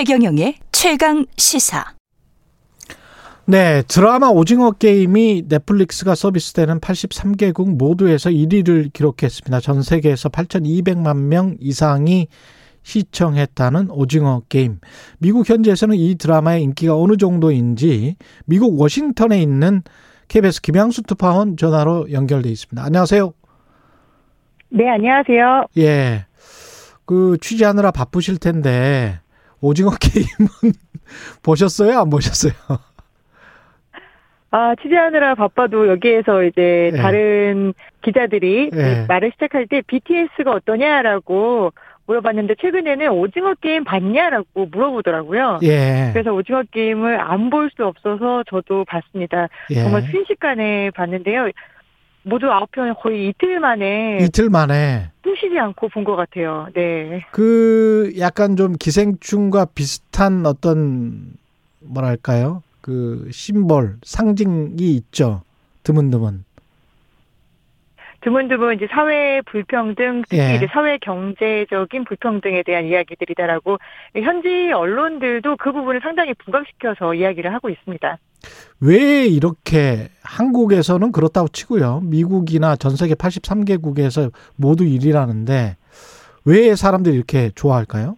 최경영의 최강 시사. 네, 드라마 오징어 게임이 넷플릭스가 서비스되는 83개국 모두에서 1위를 기록했습니다. 전 세계에서 8,200만 명 이상이 시청했다는 오징어 게임. 미국 현지에서는 이 드라마의 인기가 어느 정도인지 미국 워싱턴에 있는 KBS 김양수 특파원 전화로 연결돼 있습니다. 안녕하세요. 네, 안녕하세요. 예. 그 취재하느라 바쁘실 텐데 오징어 게임은 보셨어요? 안 보셨어요? 아, 취재하느라 바빠도 여기에서 이제 예. 다른 기자들이 예. 말을 시작할 때 BTS가 어떠냐라고 물어봤는데 최근에는 오징어 게임 봤냐라고 물어보더라고요. 예. 그래서 오징어 게임을 안 볼 수 없어서 저도 봤습니다. 예. 정말 순식간에 봤는데요. 모두 아홉 편 거의 이틀 만에 이틀 만에 또 쉬지 않고 본 것 같아요. 네. 그 약간 좀 기생충과 비슷한 어떤 뭐랄까요? 그 심볼 상징이 있죠. 드문드문. 드문드문 이제 사회 불평등, 특히 예. 이제 사회 경제적인 불평등에 대한 이야기들이다라고 현지 언론들도 그 부분을 상당히 부각시켜서 이야기를 하고 있습니다. 왜 이렇게 한국에서는 그렇다고 치고요. 미국이나 전 세계 83개국에서 모두 1위라는데 왜 사람들이 이렇게 좋아할까요?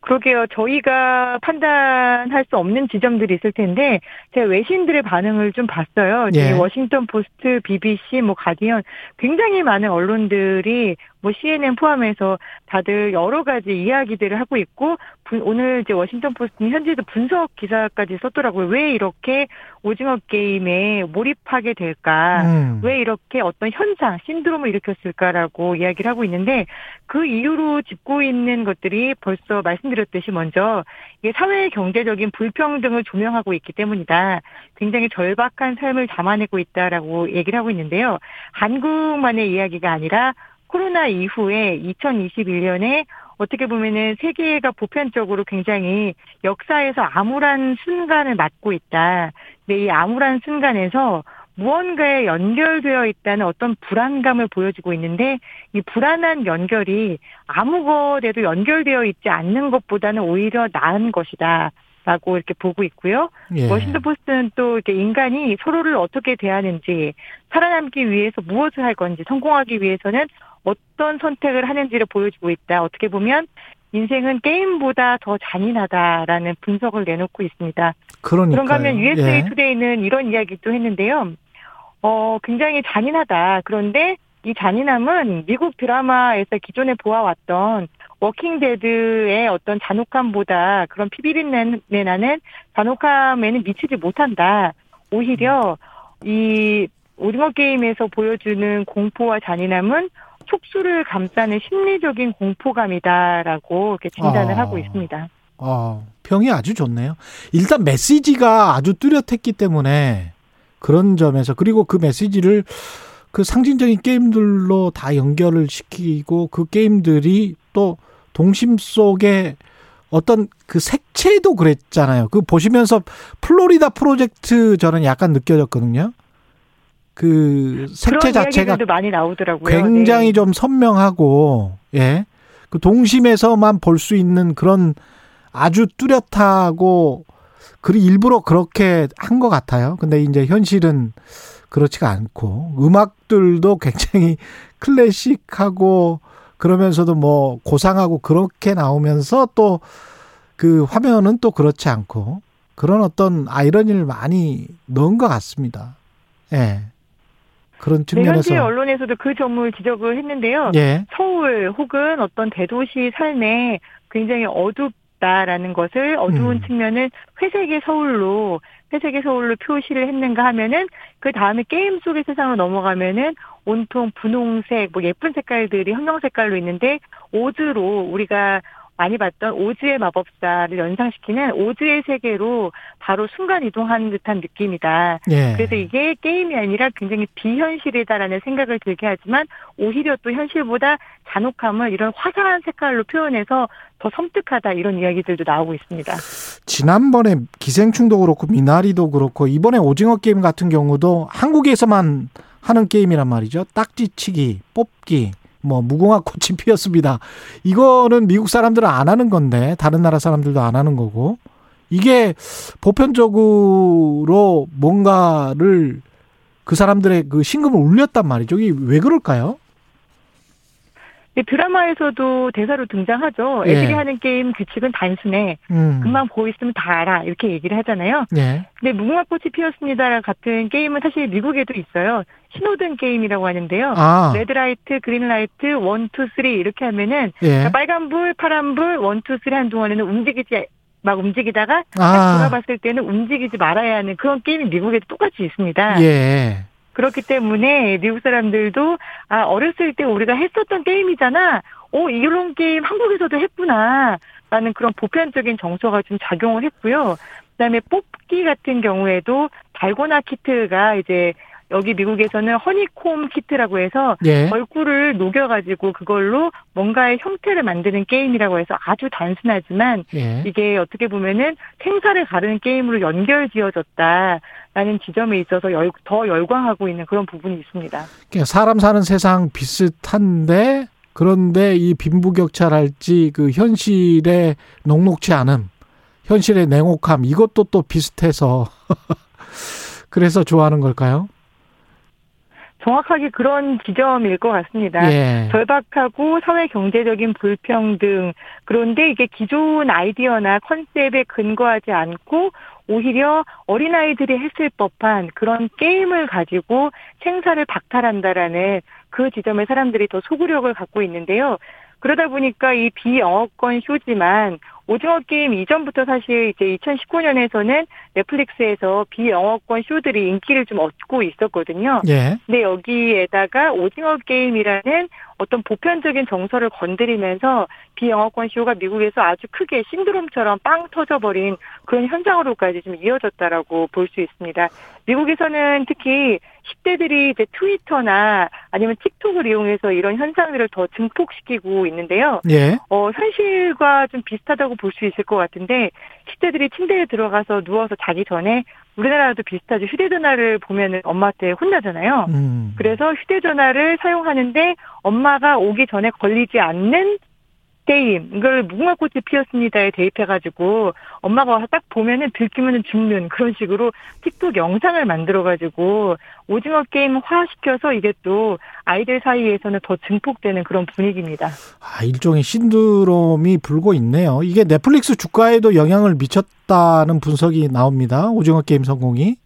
그러게요. 저희가 판단할 수 없는 지점들이 있을 텐데 제가 외신들의 반응을 좀 봤어요. 예. 이 워싱턴 포스트, BBC, 뭐 가디언 굉장히 많은 언론들이 뭐 CNN 포함해서 다들 여러 가지 이야기들을 하고 있고 분- 오늘 이제 워싱턴 포스트는 현지에서 분석 기사까지 썼더라고요. 왜 이렇게 오징어 게임에 몰입하게 될까? 음. 왜 이렇게 어떤 현상, 신드롬을 일으켰을까라고 이야기를 하고 있는데 그 이유로 짚고 있는 것들이 벌써 말씀드렸듯이 먼저 이게 사회 경제적인 불평등을 조명하고 있기 때문이다. 굉장히 절박한 삶을 담아내고 있다라고 얘기를 하고 있는데요. 한국만의 이야기가 아니라 코로나 이후에 2021년에 어떻게 보면은 세계가 보편적으로 굉장히 역사에서 암울한 순간을 맞고 있다. 근데 이 암울한 순간에서 무언가에 연결되어 있다는 어떤 불안감을 보여주고 있는데 이 불안한 연결이 아무 것에도 연결되어 있지 않는 것보다는 오히려 나은 것이다. 라고 이렇게 보고 있고요. 예. 워싱턴 포스트는 또 이렇게 인간이 서로를 어떻게 대하는지, 살아남기 위해서 무엇을 할 건지, 성공하기 위해서는 어떤 선택을 하는지를 보여주고 있다. 어떻게 보면 인생은 게임보다 더 잔인하다라는 분석을 내놓고 있습니다. 그러니까요. 그런가 하면 USA 예. 투데이는 이런 이야기도 했는데요. 어, 굉장히 잔인하다. 그런데 이 잔인함은 미국 드라마에서 기존에 보아왔던 워킹데드의 어떤 잔혹함보다 그런 피비린내 나는 잔혹함에는 미치지 못한다. 오히려 이 오징어 게임에서 보여주는 공포와 잔인함은 촉수를 감싸는 심리적인 공포감이다라고 이렇게 진단을 아. 하고 있습니다. 어, 평이 아주 좋네요. 일단 메시지가 아주 뚜렷했기 때문에 그런 점에서 그리고 그 메시지를 그 상징적인 게임들로 다 연결을 시키고 그 게임들이 또 동심 속에 어떤 그 색채도 그랬잖아요. 그 보시면서 플로리다 프로젝트 저는 약간 느껴졌거든요. 그 색채 자체가 많이 나오더라고요. 굉장히 네. 좀 선명하고 예. 그 동심에서만 볼 수 있는 그런 아주 뚜렷하고 그 일부러 그렇게 한 것 같아요. 근데 이제 현실은 그렇지가 않고 음악들도 굉장히 클래식하고 그러면서도 뭐 고상하고 그렇게 나오면서 또 그 화면은 또 그렇지 않고 그런 어떤 아이러니를 많이 넣은 것 같습니다. 예. 그런 네, 현지 측면에서 언론에서도 그 점을 지적을 했는데요. 예. 서울 혹은 어떤 대도시 삶에 굉장히 어둡 다라는 것을 어두운 음. 측면을 회색의 서울로 회색의 서울로 표시를 했는가 하면은 그 다음에 게임 속의 세상으로 넘어가면은 온통 분홍색 뭐 예쁜 색깔들이 형형 색깔로 있는데 오즈로 우리가 많이 봤던 오즈의 마법사를 연상시키는 오즈의 세계로 바로 순간 이동하는 듯한 느낌이다. 예. 그래서 이게 게임이 아니라 굉장히 비현실이다라는 생각을 들게 하지만 오히려 또 현실보다 잔혹함을 이런 화사한 색깔로 표현해서 더 섬뜩하다 이런 이야기들도 나오고 있습니다. 지난번에 기생충도 그렇고 미나리도 그렇고 이번에 오징어 게임 같은 경우도 한국에서만 하는 게임이란 말이죠. 딱지치기, 뽑기 뭐 무궁화 꽃이 피었습니다. 이거는 미국 사람들은 안 하는 건데 다른 나라 사람들도 안 하는 거고 이게 보편적으로 뭔가를 그 사람들의 그 신금을 울렸단 말이죠. 이게 왜 그럴까요? 네, 드라마에서도 대사로 등장하죠. 애들이 예. 하는 게임 규칙은 단순해. 음. 금방 보이시면 다 알아. 이렇게 얘기를 하잖아요. 예. 근데 무궁화 꽃이 피었습니다 같은 게임은 사실 미국에도 있어요. 신호등 게임이라고 하는데요. 아. red light, green light, one, two, three 이렇게 하면은 예. 빨간불, 파란불, one, two, three 한동안에는 움직이지 막 움직이다가 딱 아. 돌아봤을 때는 움직이지 말아야 하는 그런 게임이 미국에도 똑같이 있습니다. 예. 그렇기 때문에 미국 사람들도 아 어렸을 때 우리가 했었던 게임이잖아. 어 이런 게임 한국에서도 했구나. 라는 그런 보편적인 정서가 좀 작용을 했고요. 그다음에 뽑기 같은 경우에도 달고나 키트가 이제 여기 미국에서는 허니콤 키트라고 해서 예. 벌꿀을 녹여가지고 그걸로 뭔가의 형태를 만드는 게임이라고 해서 아주 단순하지만 예. 이게 어떻게 보면은 생사를 가르는 게임으로 연결 지어졌다라는 지점에 있어서 열, 더 열광하고 있는 그런 부분이 있습니다. 그러니까 사람 사는 세상 비슷한데 그런데 이 빈부격차랄지 그 현실의 녹록치 않음, 현실의 냉혹함 이것도 또 비슷해서 그래서 좋아하는 걸까요? 정확하게 그런 지점일 것 같습니다. 예. 절박하고 사회 경제적인 불평등 그런데 이게 기존 아이디어나 컨셉에 근거하지 않고 오히려 어린아이들이 했을 법한 그런 게임을 가지고 생사를 박탈한다라는 그 지점에 사람들이 더 소구력을 갖고 있는데요. 그러다 보니까 이 비영어권 쇼지만 오징어 게임 이전부터 사실 이제 2019년에서는 넷플릭스에서 비영어권 쇼들이 인기를 좀 얻고 있었거든요. 예. 근데 여기에다가 오징어 게임이라는 어떤 보편적인 정서를 건드리면서 비영어권 쇼가 미국에서 아주 크게 신드롬처럼 빵 터져버린 그런 현장으로까지 좀 이어졌다라고 볼 수 있습니다. 미국에서는 특히 10대들이 이제 트위터나 아니면 틱톡을 이용해서 이런 현상들을 더 증폭시키고 있는데요. 예. 어, 현실과 좀 비슷하다고 볼 수 있을 것 같은데, 10대들이 침대에 들어가서 누워서 자기 전에 우리나라도 비슷하죠. 휴대전화를 보면은 엄마한테 혼나잖아요. 음. 그래서 휴대전화를 사용하는데 엄마가 오기 전에 걸리지 않는 게임, 이걸 무궁화꽃이 피었습니다에 대입해가지고 엄마가 딱 보면은 들키면은 죽는 그런 식으로 틱톡 영상을 만들어가지고 오징어 게임 화시켜서 이게 또 아이들 사이에서는 더 증폭되는 그런 분위기입니다. 아, 일종의 신드롬이 불고 있네요. 이게 넷플릭스 주가에도 영향을 미쳤다는 분석이 나옵니다. 오징어 게임 성공이.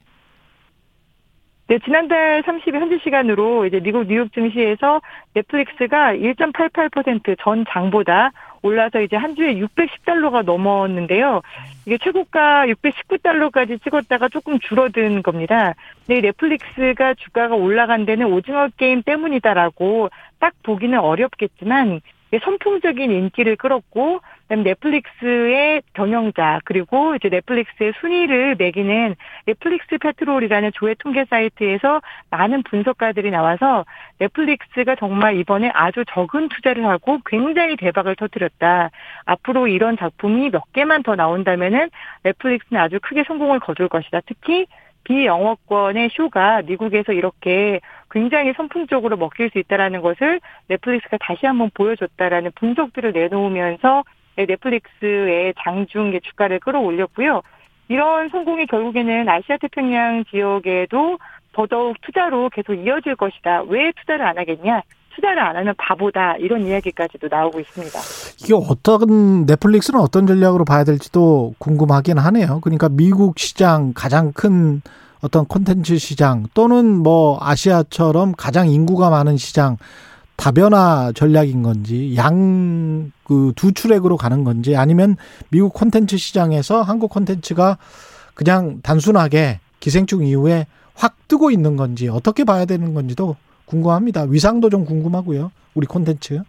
네, 지난달 30일 현지 시간으로 이제 미국 뉴욕 증시에서 넷플릭스가 1.88%전 장보다 올라서 이제 한 주에 610달러가 넘었는데요. 이게 최고가 619달러까지 찍었다가 조금 줄어든 겁니다. 근데 이 넷플릭스가 주가가 올라간 데는 오징어 게임 때문이다라고 딱 보기는 어렵겠지만 선풍적인 인기를 끌었고 그다음에 넷플릭스의 경영자 그리고 이제 넷플릭스의 순위를 매기는 넷플릭스 페트롤이라는 조회 통계 사이트에서 많은 분석가들이 나와서 넷플릭스가 정말 이번에 아주 적은 투자를 하고 굉장히 대박을 터뜨렸다. 앞으로 이런 작품이 몇 개만 더 나온다면은 넷플릭스는 아주 크게 성공을 거둘 것이다. 특히 비영어권의 쇼가 미국에서 이렇게 굉장히 선풍적으로 먹힐 수 있다라는 것을 넷플릭스가 다시 한번 보여줬다라는 분석들을 내놓으면서 넷플릭스의 장중 주가를 끌어올렸고요. 이런 성공이 결국에는 아시아 태평양 지역에도 더더욱 투자로 계속 이어질 것이다. 왜 투자를 안 하겠냐? 투자를 안 하면 바보다. 이런 이야기까지도 나오고 있습니다. 이게 어떤 넷플릭스는 어떤 전략으로 봐야 될지도 궁금하긴 하네요. 그러니까 미국 시장 가장 큰 어떤 콘텐츠 시장 또는 뭐 아시아처럼 가장 인구가 많은 시장 다변화 전략인 건지 양 그 두 출액으로 가는 건지 아니면 미국 콘텐츠 시장에서 한국 콘텐츠가 그냥 단순하게 기생충 이후에 확 뜨고 있는 건지 어떻게 봐야 되는 건지도 궁금합니다. 위상도 좀 궁금하고요. 우리 콘텐츠.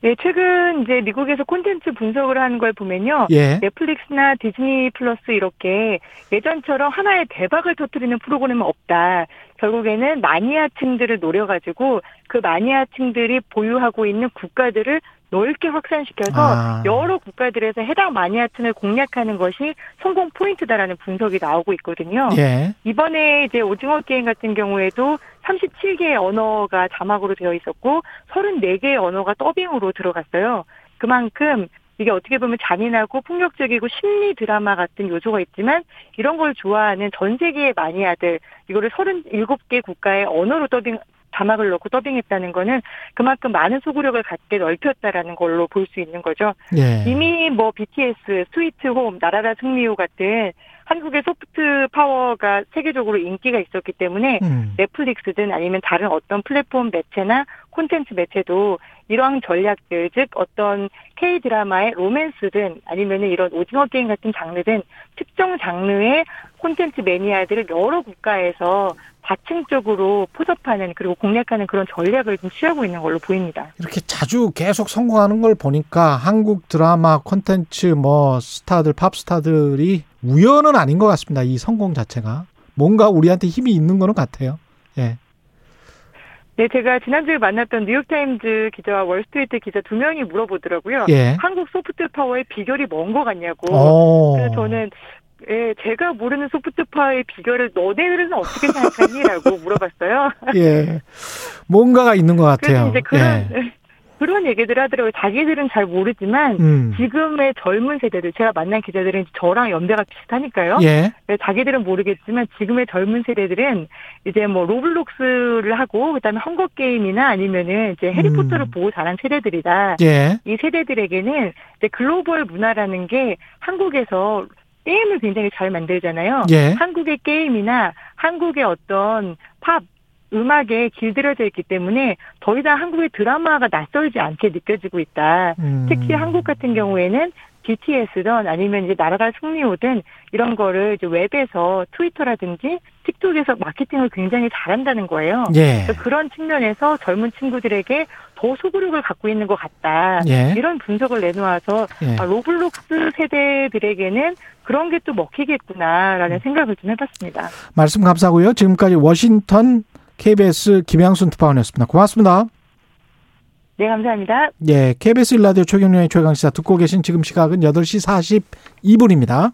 네, 최근 이제 미국에서 콘텐츠 분석을 하는 걸 보면요. 예. 넷플릭스나 디즈니 플러스 이렇게 예전처럼 하나의 대박을 터뜨리는 프로그램은 없다. 결국에는 마니아층들을 노려가지고 그 마니아층들이 보유하고 있는 국가들을 넓게 확산시켜서 아. 여러 국가들에서 해당 마니아층을 공략하는 것이 성공 포인트다라는 분석이 나오고 있거든요. 예. 이번에 이제 오징어 게임 같은 경우에도 37개의 언어가 자막으로 되어 있었고 34개의 언어가 더빙으로 들어갔어요. 그만큼 이게 어떻게 보면 잔인하고 폭력적이고 심리 드라마 같은 요소가 있지만 이런 걸 좋아하는 전 세계의 마니아들 이거를 37개 국가의 언어로 더빙 자막을 넣고 더빙했다는 거는 그만큼 많은 소구력을 갖게 넓혔다라는 걸로 볼 수 있는 거죠. 예. 이미 뭐 BTS, 스위트홈, 나라라 승리호 같은 한국의 소프트 파워가 세계적으로 인기가 있었기 때문에 음. 넷플릭스든 아니면 다른 어떤 플랫폼 매체나 콘텐츠 매체도 이러한 전략들, 즉 어떤 K 드라마의 로맨스든 아니면은 이런 오징어 게임 같은 장르든 특정 장르의 콘텐츠 매니아들을 여러 국가에서 다층적으로 포섭하는 그리고 공략하는 그런 전략을 좀 취하고 있는 걸로 보입니다. 이렇게 자주 계속 성공하는 걸 보니까 한국 드라마 콘텐츠 뭐 스타들 팝 스타들이 우연은 아닌 것 같습니다. 이 성공 자체가 뭔가 우리한테 힘이 있는 거는 같아요. 예. 네, 제가 지난주에 만났던 뉴욕타임즈 기자와 월스트리트 기자 두 명이 물어보더라고요. 예. 한국 소프트 파워의 비결이 뭔거 같냐고. 오. 그래서 저는 예, 제가 모르는 소프트 파워의 비결을 너네들은 어떻게 생각하니?라고 물어봤어요. 예. 뭔가가 있는 것 같아요. 그래서 이제 그런 예. 그런 얘기들 하더라고요. 자기들은 잘 모르지만 음. 지금의 젊은 세대들 제가 만난 기자들은 저랑 연배가 비슷하니까요. 예. 그래서 자기들은 모르겠지만 지금의 젊은 세대들은 이제 뭐 로블록스를 하고 그다음에 헝거 게임이나 아니면은 이제 해리포터를 음. 보고 자란 세대들이다. 예. 이 세대들에게는 이제 글로벌 문화라는 게 한국에서 게임을 굉장히 잘 만들잖아요. 예. 한국의 게임이나 한국의 어떤 팝 음악에 길들여져 있기 때문에 더 이상 한국의 드라마가 낯설지 않게 느껴지고 있다. 음. 특히 한국 같은 경우에는 BTS든 아니면 이제 나라가 승리호든 이런 거를 이제 웹에서 트위터라든지 틱톡에서 마케팅을 굉장히 잘한다는 거예요. 예. 그런 측면에서 젊은 친구들에게 더 소구력을 갖고 있는 것 같다. 예. 이런 분석을 내놓아서 예. 아, 로블록스 세대들에게는 그런 게 또 먹히겠구나라는 생각을 좀 해봤습니다. 말씀 감사하고요. 지금까지 워싱턴 KBS 김양순 특파원이었습니다. 고맙습니다. 네, 감사합니다. 예, KBS 일라디오 최경영의 최강시사 듣고 계신 지금 시각은 8시 42분입니다.